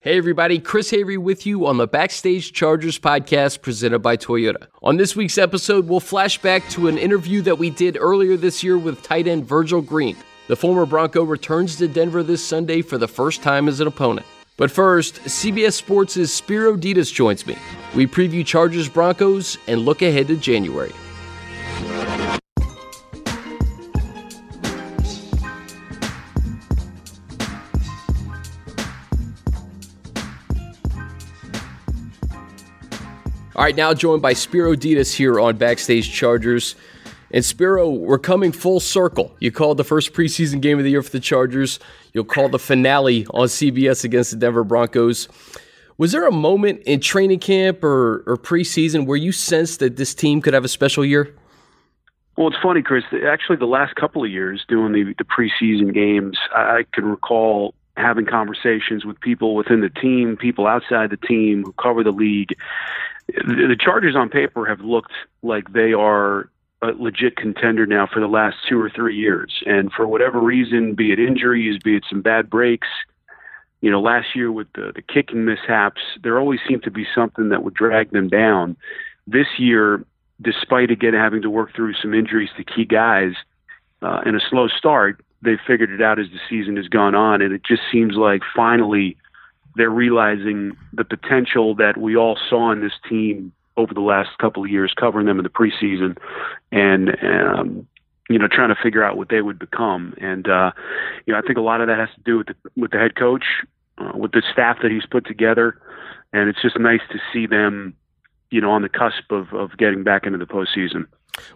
Hey everybody, Chris Hayre with you on the Backstage Chargers podcast presented by Toyota. On this week's episode, we'll flash back to an interview that we did earlier this year with tight end Virgil Green. The former Bronco returns to Denver this Sunday for the first time as an opponent. But first, CBS Sports' Spiro Dedes joins me. We preview Chargers Broncos and look ahead to January. All right, now joined by Spiro Dedes here on Backstage Chargers. And Spiro, we're coming full circle. You called the first preseason game of the year for the Chargers. You'll call the finale on CBS against the Denver Broncos. Was there a moment in training camp or, or preseason where you sensed that this team could have a special year? Well, it's funny, Chris. Actually, the last couple of years doing the, the preseason games, I, I can recall having conversations with people within the team, people outside the team who cover the league, the Chargers on paper have looked like they are a legit contender now for the last two or three years. And for whatever reason, be it injuries, be it some bad breaks, you know, last year with the, the kicking mishaps, there always seemed to be something that would drag them down. This year, despite again having to work through some injuries to key guys uh, and a slow start, they've figured it out as the season has gone on. And it just seems like finally – they're realizing the potential that we all saw in this team over the last couple of years, covering them in the preseason, and um, you know trying to figure out what they would become. And uh, you know, I think a lot of that has to do with the, with the head coach, uh, with the staff that he's put together, and it's just nice to see them, you know, on the cusp of of getting back into the postseason.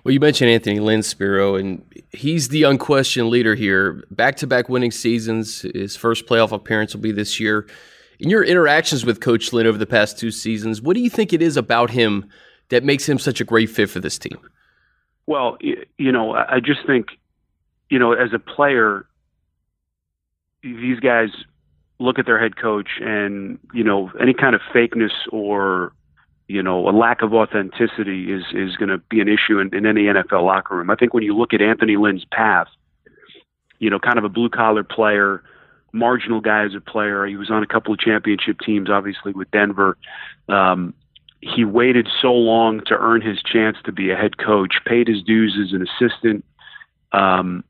Well, you mentioned Anthony Lynn, Spiro, and he's the unquestioned leader here. Back to back winning seasons. His first playoff appearance will be this year. In your interactions with Coach Lynn over the past two seasons, what do you think it is about him that makes him such a great fit for this team? Well, you know, I just think, you know, as a player, these guys look at their head coach and, you know, any kind of fakeness or, you know, a lack of authenticity is, is going to be an issue in, in any NFL locker room. I think when you look at Anthony Lynn's path, you know, kind of a blue collar player, marginal guy as a player. He was on a couple of championship teams, obviously with Denver. Um, he waited so long to earn his chance to be a head coach, paid his dues as an assistant, um,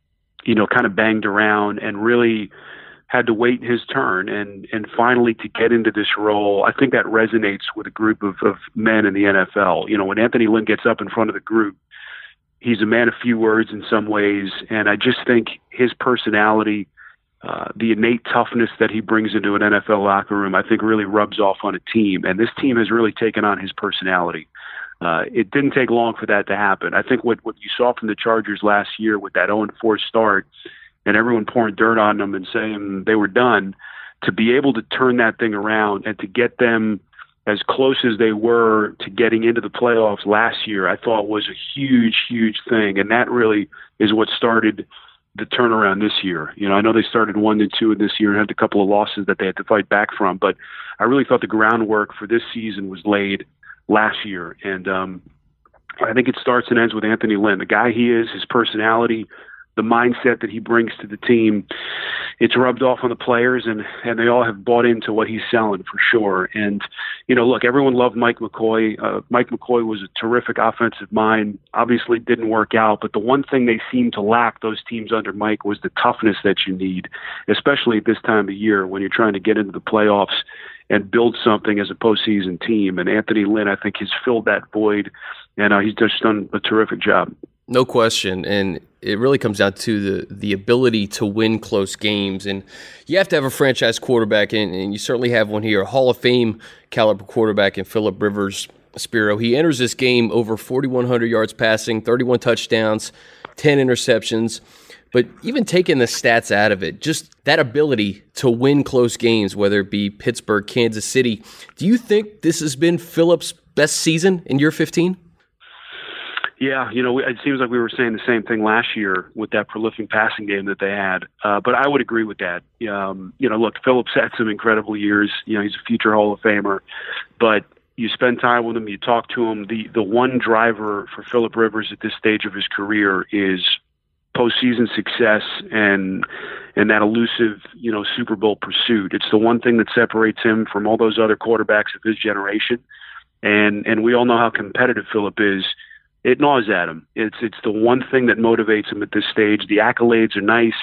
you know, kind of banged around and really had to wait his turn and and finally to get into this role. I think that resonates with a group of, of men in the NFL. You know, when Anthony Lynn gets up in front of the group, he's a man of few words in some ways, and I just think his personality – uh, the innate toughness that he brings into an NFL locker room, I think, really rubs off on a team. And this team has really taken on his personality. Uh, it didn't take long for that to happen. I think what, what you saw from the Chargers last year with that 0 4 start and everyone pouring dirt on them and saying they were done, to be able to turn that thing around and to get them as close as they were to getting into the playoffs last year, I thought was a huge, huge thing. And that really is what started the turnaround this year. You know, I know they started one and two this year and had a couple of losses that they had to fight back from, but I really thought the groundwork for this season was laid last year. And um, I think it starts and ends with Anthony Lynn, the guy he is, his personality, the mindset that he brings to the team, it's rubbed off on the players, and and they all have bought into what he's selling for sure. And you know, look, everyone loved Mike McCoy. Uh, Mike McCoy was a terrific offensive mind. Obviously, didn't work out, but the one thing they seemed to lack those teams under Mike was the toughness that you need, especially at this time of year when you're trying to get into the playoffs and build something as a postseason team. And Anthony Lynn, I think, has filled that void, and uh, he's just done a terrific job. No question. And it really comes down to the the ability to win close games. And you have to have a franchise quarterback, and, and you certainly have one here, a Hall of Fame caliber quarterback in Philip Rivers Spiro. He enters this game over 4,100 yards passing, 31 touchdowns, 10 interceptions. But even taking the stats out of it, just that ability to win close games, whether it be Pittsburgh, Kansas City, do you think this has been Philip's best season in year 15? Yeah, you know, it seems like we were saying the same thing last year with that prolific passing game that they had. Uh, but I would agree with that. Um, you know, look, Philip's had some incredible years. You know, he's a future Hall of Famer. But you spend time with him, you talk to him. The the one driver for Philip Rivers at this stage of his career is postseason success and and that elusive, you know, Super Bowl pursuit. It's the one thing that separates him from all those other quarterbacks of his generation. And and we all know how competitive Philip is. It gnaws at him. It's it's the one thing that motivates him at this stage. The accolades are nice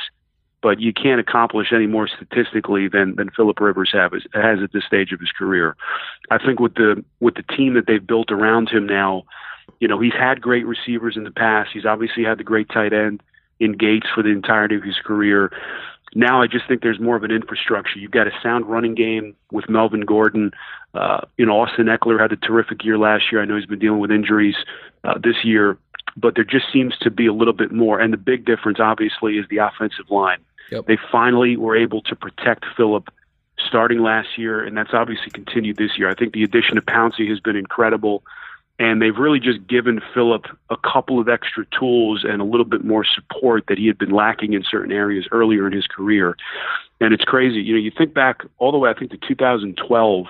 but you can't accomplish any more statistically than than Philip Rivers have, has at this stage of his career. I think with the with the team that they've built around him now, you know, he's had great receivers in the past. He's obviously had the great tight end in Gates for the entirety of his career. Now I just think there's more of an infrastructure. You've got a sound running game with Melvin Gordon. Uh, you know, Austin Ekeler had a terrific year last year. I know he's been dealing with injuries uh, this year, but there just seems to be a little bit more. And the big difference, obviously, is the offensive line. Yep. They finally were able to protect Philip starting last year, and that's obviously continued this year. I think the addition of Pouncey has been incredible, and they've really just given Philip a couple of extra tools and a little bit more support that he had been lacking in certain areas earlier in his career. And it's crazy. You know, you think back all the way, I think, to 2012,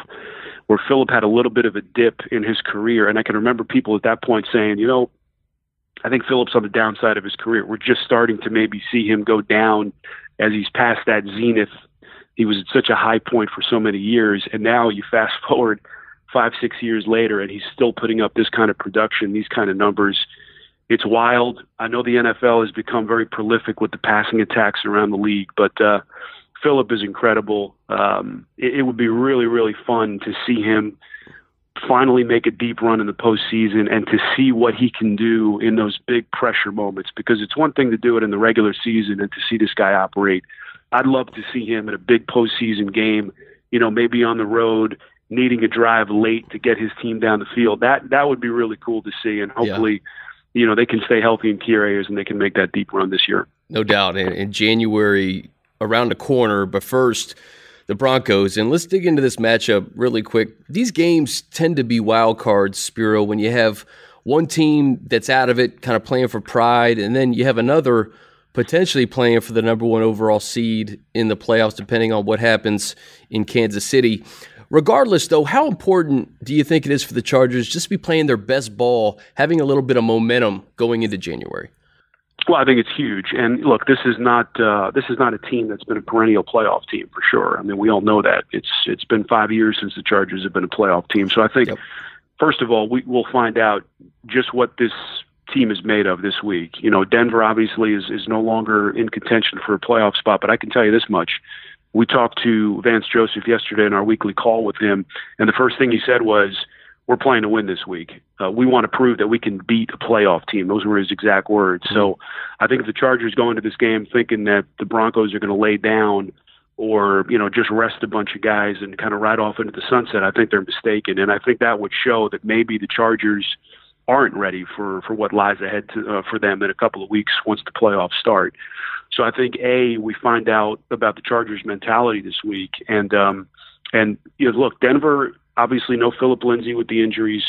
where Philip had a little bit of a dip in his career, and I can remember people at that point saying, you know, I think Philip's on the downside of his career. We're just starting to maybe see him go down as he's past that zenith. He was at such a high point for so many years, and now you fast forward five, six years later, and he's still putting up this kind of production, these kind of numbers. It's wild. I know the NFL has become very prolific with the passing attacks around the league, but uh, Philip is incredible. Um, it, it would be really, really fun to see him finally make a deep run in the postseason and to see what he can do in those big pressure moments because it's one thing to do it in the regular season and to see this guy operate. I'd love to see him in a big postseason game, you know, maybe on the road, needing a drive late to get his team down the field. That that would be really cool to see and hopefully yeah you know they can stay healthy in key areas and they can make that deep run this year. No doubt. In, in January, around the corner, but first, the Broncos. And let's dig into this matchup really quick. These games tend to be wild cards, Spiro, when you have one team that's out of it, kind of playing for pride, and then you have another potentially playing for the number one overall seed in the playoffs, depending on what happens in Kansas City. Regardless, though, how important do you think it is for the Chargers just to be playing their best ball, having a little bit of momentum going into January? Well, I think it's huge. And look, this is not uh, this is not a team that's been a perennial playoff team for sure. I mean, we all know that it's it's been five years since the Chargers have been a playoff team. So I think, yep. first of all, we will find out just what this team is made of this week. You know, Denver obviously is is no longer in contention for a playoff spot, but I can tell you this much. We talked to Vance Joseph yesterday in our weekly call with him, and the first thing he said was we're playing to win this week. Uh, we want to prove that we can beat a playoff team. Those were his exact words. So I think if the Chargers go into this game thinking that the Broncos are going to lay down or, you know, just rest a bunch of guys and kind of ride off into the sunset, I think they're mistaken. And I think that would show that maybe the Chargers aren't ready for, for what lies ahead to, uh, for them in a couple of weeks once the playoffs start. So I think A, we find out about the Chargers mentality this week. And, um, and you know, look, Denver Obviously, no Philip Lindsay with the injuries,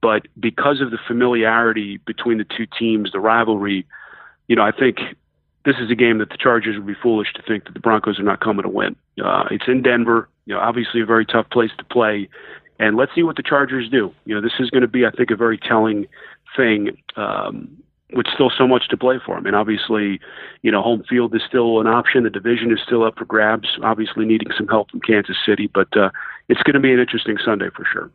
but because of the familiarity between the two teams, the rivalry, you know, I think this is a game that the Chargers would be foolish to think that the Broncos are not coming to win. Uh, it's in Denver, you know, obviously a very tough place to play, and let's see what the Chargers do. You know, this is going to be, I think, a very telling thing. Um, with still so much to play for. I mean, obviously, you know, home field is still an option. The division is still up for grabs. Obviously, needing some help from Kansas City, but uh, it's going to be an interesting Sunday for sure.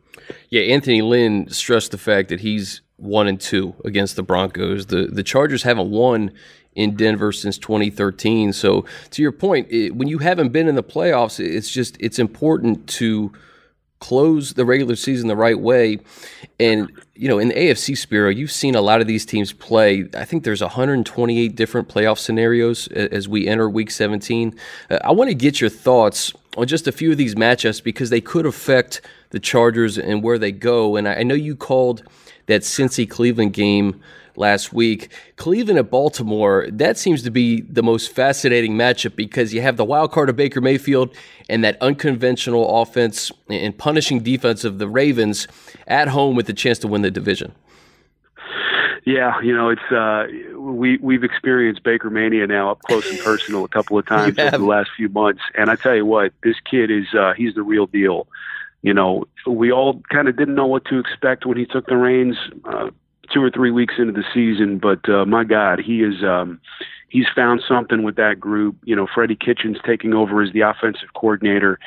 Yeah, Anthony Lynn stressed the fact that he's one and two against the Broncos. The the Chargers haven't won in Denver since 2013. So to your point, it, when you haven't been in the playoffs, it's just it's important to close the regular season the right way. And you know, in the AFC Spiro, you've seen a lot of these teams play. I think there's 128 different playoff scenarios as we enter Week 17. Uh, I want to get your thoughts on just a few of these matchups because they could affect the Chargers and where they go. And I know you called that Cincy Cleveland game last week. Cleveland at Baltimore, that seems to be the most fascinating matchup because you have the wild card of Baker Mayfield and that unconventional offense and punishing defense of the Ravens at home with the chance to win the division. Yeah, you know, it's uh, we we've experienced Baker Mania now up close and personal a couple of times over the last few months, and I tell you what, this kid is uh, he's the real deal. You know, we all kind of didn't know what to expect when he took the reins. Uh, two or three weeks into the season, but uh, my God, he is. Um, he's found something with that group. You know, Freddie Kitchens taking over as the offensive coordinator.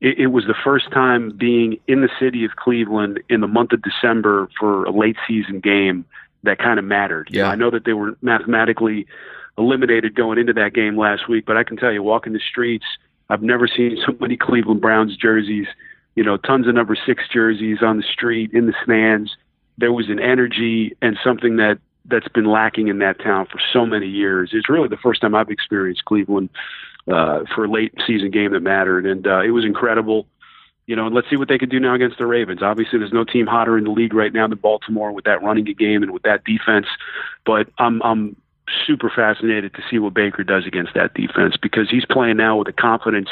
It, it was the first time being in the city of Cleveland in the month of December for a late season game that kind of mattered. Yeah. I know that they were mathematically eliminated going into that game last week, but I can tell you, walking the streets, I've never seen so many Cleveland Browns jerseys. You know, tons of number six jerseys on the street, in the stands. There was an energy and something that that's been lacking in that town for so many years. It's really the first time I've experienced Cleveland uh, for a late season game that mattered, and uh, it was incredible. You know, and let's see what they can do now against the Ravens. Obviously, there's no team hotter in the league right now than Baltimore with that running game and with that defense. But I'm I'm super fascinated to see what Baker does against that defense because he's playing now with a confidence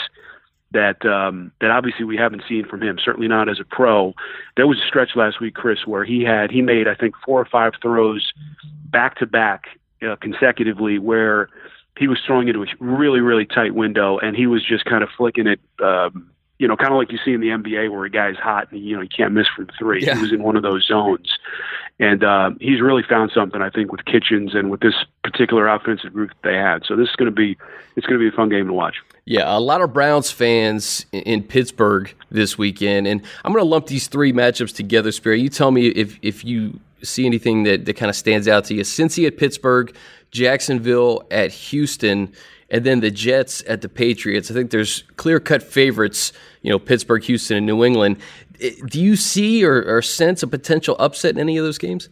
that um, that obviously we haven't seen from him. Certainly not as a pro. There was a stretch last week, Chris, where he had he made I think four or five throws back to back uh, consecutively where he was throwing into a really really tight window and he was just kind of flicking it. Um, you know, kind of like you see in the NBA where a guy's hot and you know he can't miss from three. Yeah. He was in one of those zones, and uh, he's really found something I think with Kitchens and with this particular offensive group that they had. So this is going to be it's going to be a fun game to watch. Yeah, a lot of Browns fans in- Pittsburgh this weekend, and I'm going to lump these three matchups together. Spiro, you tell me if if you see anything that, that kind of stands out to you. Cincy at Pittsburgh, Jacksonville at Houston, and then the Jets at the Patriots. I think there's clear cut favorites. You know, Pittsburgh, Houston, and New England. Do you see or, or sense a potential upset in any of those games?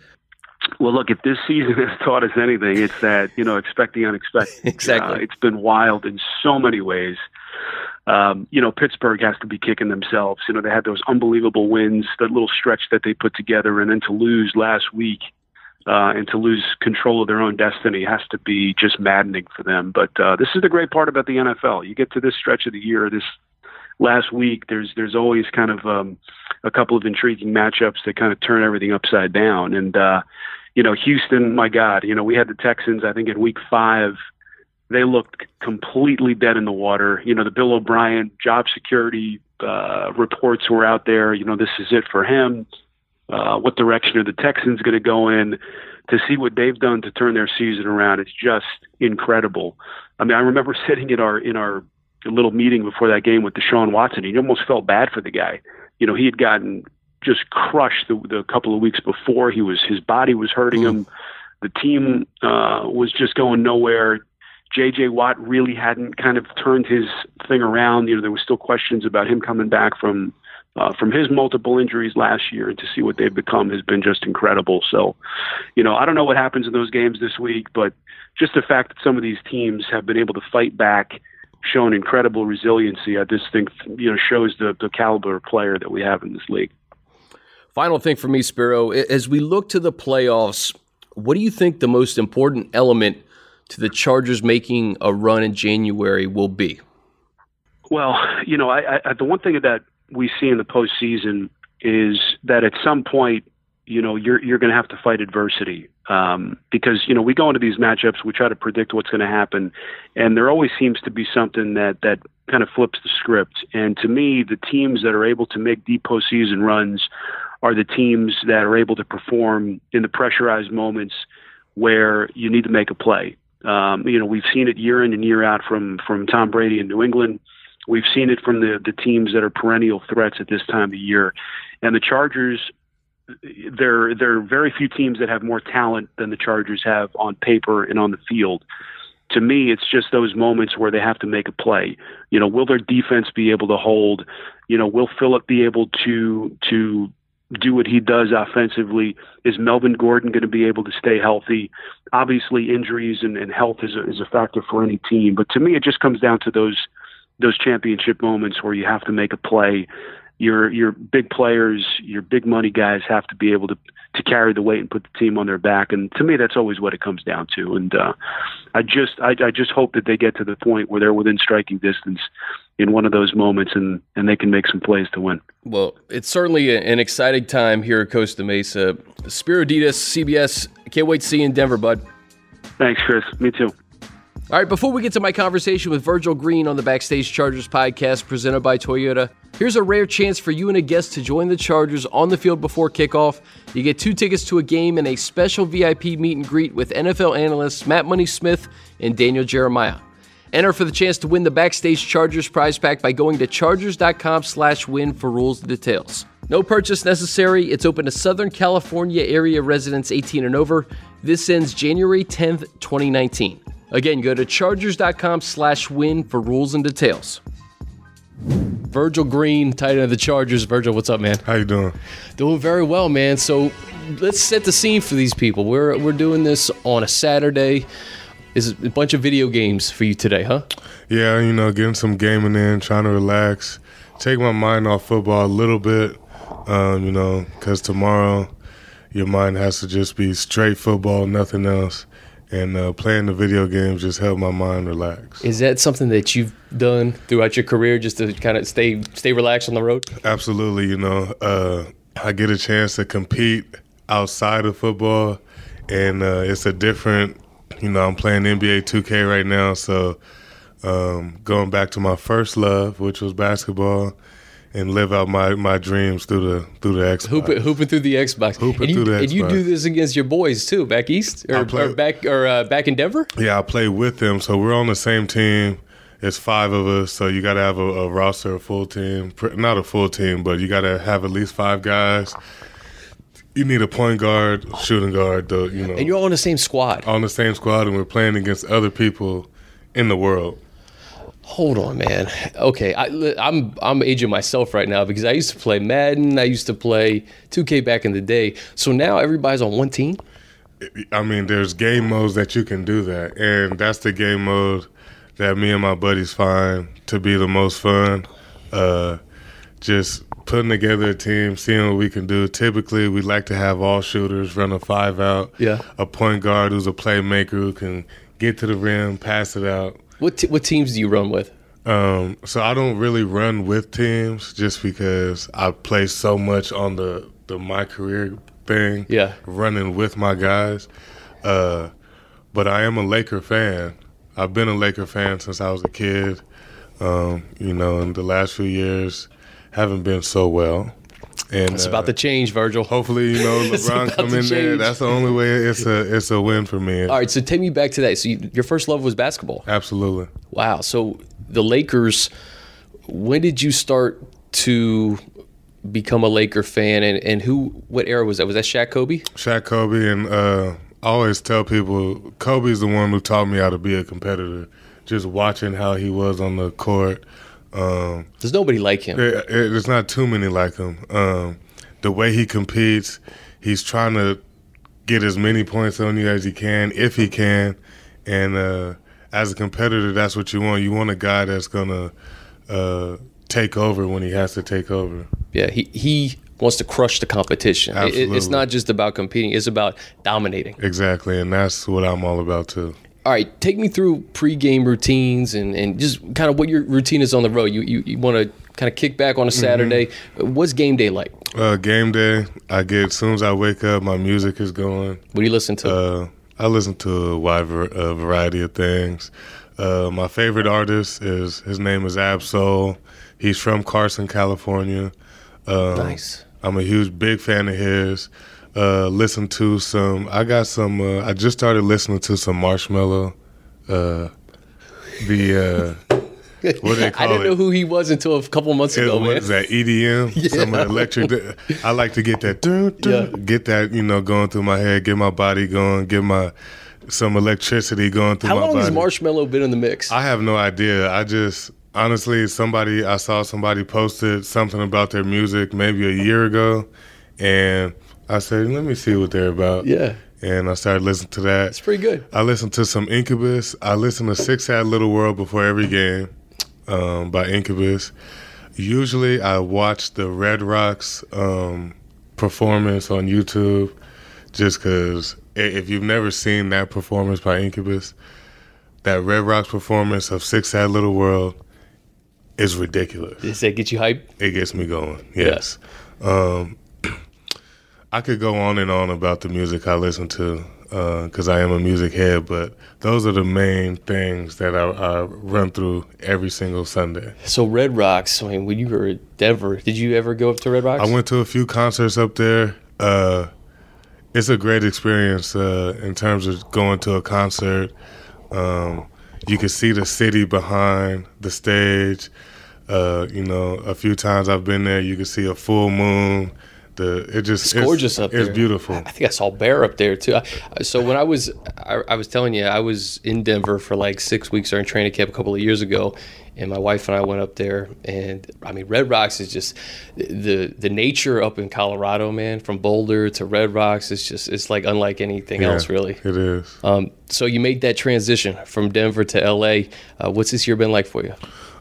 Well, look, if this season has taught us anything, it's that you know expect the unexpected. Exactly. Uh, it's been wild in so many ways. Um, you know, Pittsburgh has to be kicking themselves. You know, they had those unbelievable wins, that little stretch that they put together, and then to lose last week uh, and to lose control of their own destiny has to be just maddening for them. But uh, this is the great part about the NFL. You get to this stretch of the year, this last week, there's there's always kind of um, a couple of intriguing matchups that kind of turn everything upside down. And uh, you know, Houston, my God, you know, we had the Texans. I think in Week Five, they looked completely dead in the water. You know, the Bill O'Brien job security uh, reports were out there. You know, this is it for him. Uh, what direction are the Texans going to go in? To see what they've done to turn their season around, it's just incredible. I mean, I remember sitting in our in our little meeting before that game with Deshaun Watson. He almost felt bad for the guy. You know, he had gotten just crushed the, the couple of weeks before. He was his body was hurting him. The team uh, was just going nowhere. J.J. Watt really hadn't kind of turned his thing around. You know, there was still questions about him coming back from uh, from his multiple injuries last year, and to see what they've become has been just incredible. So, you know, I don't know what happens in those games this week, but just the fact that some of these teams have been able to fight back, shown incredible resiliency, I just think you know shows the the caliber of player that we have in this league. Final thing for me, Spiro, as we look to the playoffs, what do you think the most important element to the Chargers making a run in January will be? Well, you know, I, I, the one thing that we see in the postseason is that at some point, you know, you're you're going to have to fight adversity um, because you know we go into these matchups, we try to predict what's going to happen, and there always seems to be something that that kind of flips the script. And to me, the teams that are able to make deep postseason runs are the teams that are able to perform in the pressurized moments where you need to make a play. Um, you know, we've seen it year in and year out from from Tom Brady in New England. We've seen it from the the teams that are perennial threats at this time of year, and the Chargers. There, there are very few teams that have more talent than the Chargers have on paper and on the field. To me, it's just those moments where they have to make a play. You know, will their defense be able to hold? You know, will Philip be able to to do what he does offensively? Is Melvin Gordon going to be able to stay healthy? Obviously, injuries and, and health is a, is a factor for any team. But to me, it just comes down to those those championship moments where you have to make a play. Your your big players, your big money guys have to be able to to carry the weight and put the team on their back. And to me, that's always what it comes down to. And uh, I just I, I just hope that they get to the point where they're within striking distance in one of those moments and and they can make some plays to win. Well, it's certainly an exciting time here at Costa Mesa. Spiro Dedes, CBS. Can't wait to see you in Denver, bud. Thanks, Chris. Me too. All right, before we get to my conversation with Virgil Green on the Backstage Chargers podcast presented by Toyota, here's a rare chance for you and a guest to join the Chargers on the field before kickoff. You get two tickets to a game and a special VIP meet and greet with NFL analysts Matt Money Smith and Daniel Jeremiah. Enter for the chance to win the Backstage Chargers prize pack by going to chargers.com slash win for rules and details. No purchase necessary. It's open to Southern California area residents 18 and over. This ends January 10th, 2019. Again, go to chargers.com slash win for rules and details. Virgil Green, tight end of the Chargers. Virgil, what's up, man? How you doing? Doing very well, man. So let's set the scene for these people. We're we're doing this on a Saturday. Is a bunch of video games for you today, huh? Yeah, you know, getting some gaming in, trying to relax, take my mind off football a little bit. Um, you know, because tomorrow your mind has to just be straight football, nothing else. And uh, playing the video games just help my mind relax. Is that something that you've done throughout your career, just to kind of stay stay relaxed on the road? Absolutely. You know, uh, I get a chance to compete outside of football, and uh, it's a different. You know, I'm playing NBA 2K right now, so um, going back to my first love, which was basketball, and live out my, my dreams through the through the Xbox. Hooping, through the Xbox. Hooping and you, through the Xbox. And you do this against your boys too, back east or, play- or back or uh, back in Denver. Yeah, I play with them, so we're on the same team. It's five of us, so you got to have a, a roster, a full team. Not a full team, but you got to have at least five guys. You need a point guard, shooting guard, though. You know, And you're all in the same squad. on the same squad, and we're playing against other people in the world. Hold on, man. Okay, I, I'm I'm aging myself right now because I used to play Madden. I used to play 2K back in the day. So now everybody's on one team. I mean, there's game modes that you can do that, and that's the game mode that me and my buddies find to be the most fun. Uh, just putting together a team, seeing what we can do. Typically, we like to have all shooters run a five out. Yeah. A point guard who's a playmaker who can get to the rim, pass it out. What t- what teams do you run with? Um, so I don't really run with teams just because I play so much on the, the my career thing. Yeah. Running with my guys. Uh, but I am a Laker fan. I've been a Laker fan since I was a kid. Um, you know, in the last few years haven't been so well. And It's uh, about to change, Virgil. hopefully, you know, LeBron come in there. That's the only way it's a it's a win for me. All right, so take me back to that. So you, your first love was basketball. Absolutely. Wow. So the Lakers. When did you start to become a Laker fan, and, and who? What era was that? Was that Shaq Kobe? Shaq Kobe and uh, I always tell people Kobe's the one who taught me how to be a competitor. Just watching how he was on the court. Um, There's nobody like him. it, there's not too many like him. Um, the way he competes, he's trying to get as many points on you as he can, if he can. And uh, as a competitor, that's what you want. You want a guy that's gonna uh, take over when he has to take over. Yeah, he he wants to crush the competition. It- it- it's not just about competing; it's about dominating. Exactly, and that's what I'm all about too. All right, take me through pregame routines and, and just kind of what your routine is on the road. You you, you want to kind of kick back on a Saturday. What's game day like? Uh, game day, I get as soon as I wake up, my music is going. What do you listen to? Uh, I listen to a wide var- uh, variety of things. Uh, my favorite artist is his name is Ab-Soul. He's from Carson, California. Um, nice. I'm a huge big fan of his. Uh, listen to some. I got some. Uh, I just started listening to some Marshmello. Uh, the uh, what do they I didn't it? know who he was until a couple months It- ago, what man. is that EDM? Some electric. I like to get that, dun, dun, Yeah. get that, you know, going through my head, get my body going, get my some electricity going through How my long body. has Marshmello been in the mix? I have no idea. I just honestly, somebody I saw somebody posted something about their music maybe a year ago, and I said, let me see what they're about. yeah, And I started listening to that. it's pretty good. I listen to some Incubus. I listen to Sick Sad Little World before every game um, by Incubus. Usually, I watch the Red Rocks um, performance on YouTube just because if you've never seen that performance by Incubus, that Red Rocks performance of Sick Sad Little World is ridiculous. Does that get you hyped? It gets me going. Yes. Um, I could go on and on about the music I listen to. because uh, I am a music head. But those are the main things that I, I, run through every single Sunday. So Red Rocks. I mean, when you were at Denver, did you ever go up to Red Rocks? I went to a few concerts up there. Uh, it's a great experience uh, in terms of going to a concert. Um, you can see the city behind the stage. Uh, you know, a few times I've been there, you can see a full moon. The it just it's gorgeous up there. It's beautiful. I think I saw bear up there too. So when I was, I, I, was telling you, I was in Denver for like six weeks during training camp a couple of years ago, and my wife and I went up there. And I mean, Red Rocks is just the the nature up in Colorado, man. From Boulder to Red Rocks, it's just it's like unlike anything yeah, else, really. It is. Um, so you made that transition from Denver to LA. Uh, what's this year been like for you?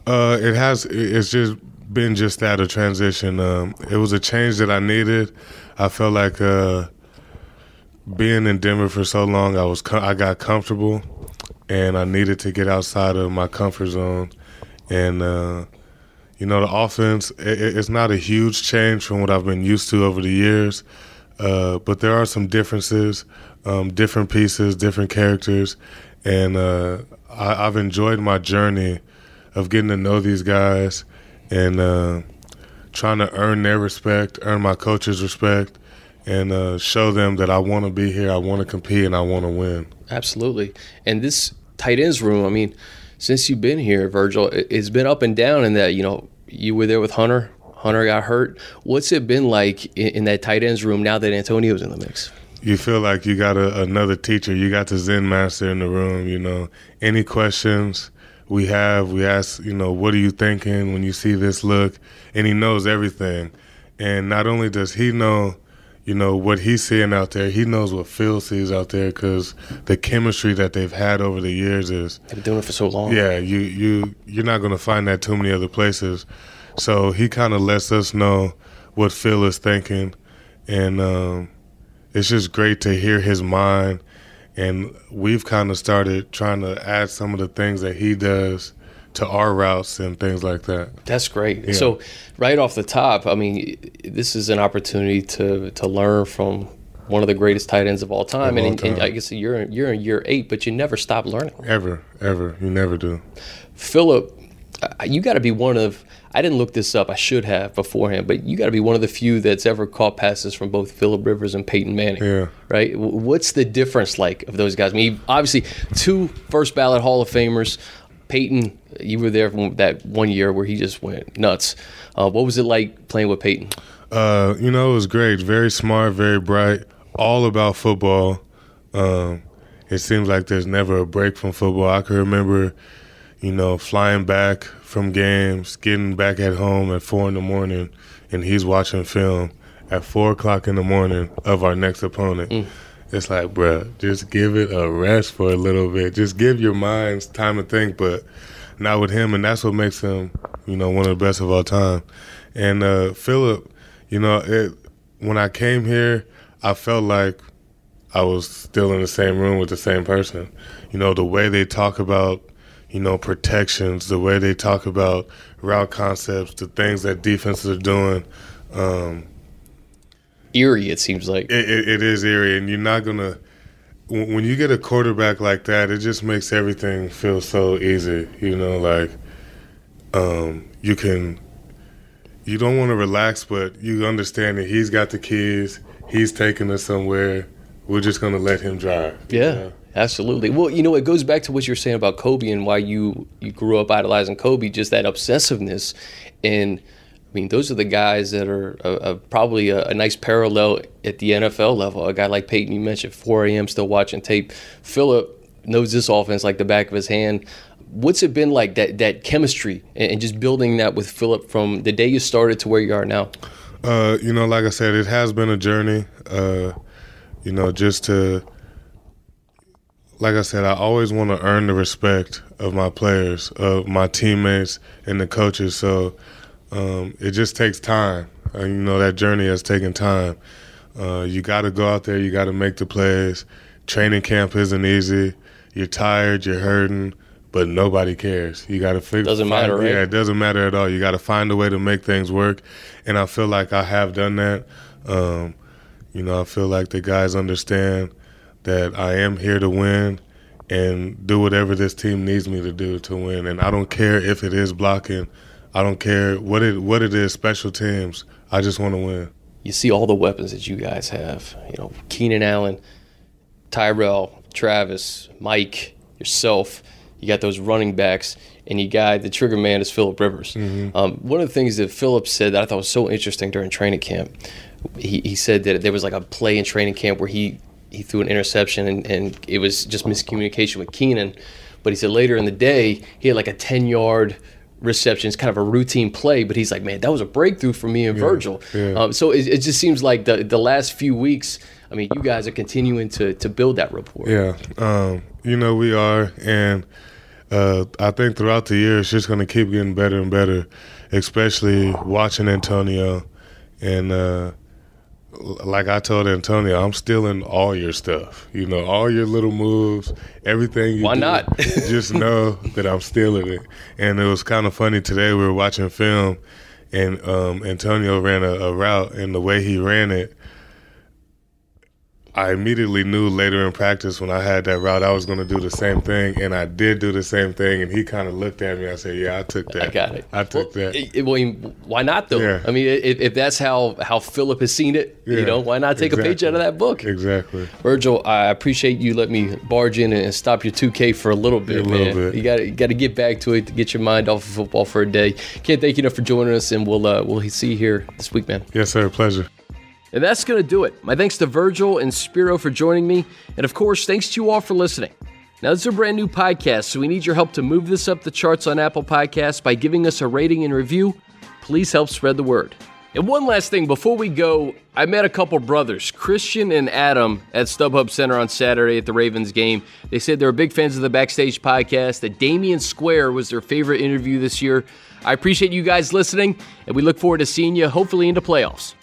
Uh, it has. It's just been just that a transition. Um, it was a change that I needed. I felt like uh, being in Denver for so long, I was I got comfortable, and I needed to get outside of my comfort zone. And uh, you know, the offense it, it's not a huge change from what I've been used to over the years, uh, but there are some differences, um, different pieces, different characters, and uh, I, I've enjoyed my journey of getting to know these guys and uh, trying to earn their respect, earn my coach's respect, and uh, show them that I want to be here, I want to compete, and I want to win. Absolutely. And this tight ends room, I mean, since you've been here, Virgil, it's been up and down in that, you know, you were there with Hunter. Hunter got hurt. What's it been like in, in that tight ends room now that Antonio's in the mix? You feel like you got a, another teacher. You got the Zen master in the room. You know, any questions, we have. We ask, you know, what are you thinking when you see this look? And he knows everything. And not only does he know, you know, what he's seeing out there, he knows what Phil sees out there because the chemistry that they've had over the years is. They've been doing it for so long. Yeah, you you you're not going to find that too many other places. So he kind of lets us know what Phil is thinking, and um, it's just great to hear his mind and we've kind of started trying to add some of the things that he does to our routes and things like that. That's great. Yeah. So, right off the top, I mean, this is an opportunity to to learn from one of the greatest tight ends of all time. Of all and, time. and, I guess you're you're in year eight, but you never stop learning. Ever, ever, you never do. Philip, you got to be one of I didn't look this up. I should have beforehand, but you got to be one of the few that's ever caught passes from both Philip Rivers and Peyton Manning. Yeah. Right. What's the difference like of those guys? I mean, obviously, two first ballot Hall of Famers. Peyton, you were there from that one year where he just went nuts. Uh, what was it like playing with Peyton? Uh, you know, it was great. Very smart, very bright, all about football. Um, it seems like there's never a break from football. I can remember, you know, flying back from games, getting back at home at four in the morning, and he's watching film at four o'clock in the morning of our next opponent. Mm. It's like, bruh, just give it a rest for a little bit. Just give your minds time to think, but not with him, and that's what makes him, you know, one of the best of all time. And uh, Philip, you know, it, when I came here, I felt like I was still in the same room with the same person. You know, the way they talk about you know, protections, the way they talk about route concepts, the things that defenses are doing. Um, eerie, it seems like. It, it, it is eerie, and you're not going to. When you get a quarterback like that, it just makes everything feel so easy. You know, like um, you can. You don't want to relax, but you understand that he's got the keys. He's taking us somewhere. We're just going to let him drive. Yeah. You know? Absolutely. Well, you know, it goes back to what you're saying about Kobe and why you you grew up idolizing Kobe, just that obsessiveness. And I mean, those are the guys that are probably a, a, nice parallel at the NFL level. A guy like Peyton, you mentioned 4 a.m. still watching tape. Philip knows this offense like the back of his hand. What's it been like that that chemistry and, and just building that with Philip from the day you started to where you are now? Uh, you know, like I said, it has been a journey. Uh, you know, just to like I said, I always want to earn the respect of my players, of my teammates, and the coaches. So um, it just takes time. Uh, you know, that journey has taken time. Uh, you got to go out there. You got to make the plays. Training camp isn't easy. You're tired. You're hurting, but nobody cares. You got to figure. Doesn't matter, right? Yeah, it doesn't matter at all. You got to find a way to make things work, and I feel like I have done that. Um, you know, I feel like the guys understand that I am here to win and do whatever this team needs me to do to win. And I don't care if it is blocking. I don't care what it what it is, special teams. I just want to win. You see all the weapons that you guys have. You know, Keenan Allen, Tyrell, Travis, Mike, yourself. You got those running backs, and you got the trigger man is Philip Rivers. Mm-hmm. Um, one of the things that Philip said that I thought was so interesting during training camp, he, he said that there was like a play in training camp where he he threw an interception and, and it was just miscommunication with Keenan. But he said later in the day he had like a ten yard reception. It's kind of a routine play, but he's like, man, that was a breakthrough for me and yeah, Virgil. Yeah. Um, so it, it, just seems like the the last few weeks. I mean, you guys are continuing to to build that rapport. Yeah, um, you know we are, and uh, I think throughout the year it's just going to keep getting better and better, especially watching Antonio and. Uh, like I told Antonio, I'm stealing all your stuff. You know, all your little moves, everything you Why do, not? just know that I'm stealing it. And it was kind of funny today. We were watching film, and um, Antonio ran a, a route, and the way he ran it, I immediately knew later in practice when I had that route I was going to do the same thing, and I did do the same thing. And he kind of looked at me. I said, "Yeah, I took that. I got it. I took well, that. It, well, why not though? Yeah. I mean, if, if, that's how how Philip has seen it, yeah, you know, why not take exactly. a page out of that book? Exactly. Virgil, I appreciate you letting me barge in and stop your 2K for a little bit, a man. Little bit. You got you got to get back to it to get your mind off of football for a day. Can't thank you enough for joining us, and we'll uh, we'll see you here this week, man. Yes, sir. Pleasure. And that's going to do it. My thanks to Virgil and Spiro for joining me. And of course, thanks to you all for listening. Now, this is a brand new podcast, so we need your help to move this up the charts on Apple Podcasts by giving us a rating and review. Please help spread the word. And one last thing before we go, I met a couple brothers, Christian and Adam, at StubHub Center on Saturday at the Ravens game. They said they were big fans of the Backstage podcast, that Damion Square was their favorite interview this year. I appreciate you guys listening, and we look forward to seeing you hopefully into playoffs.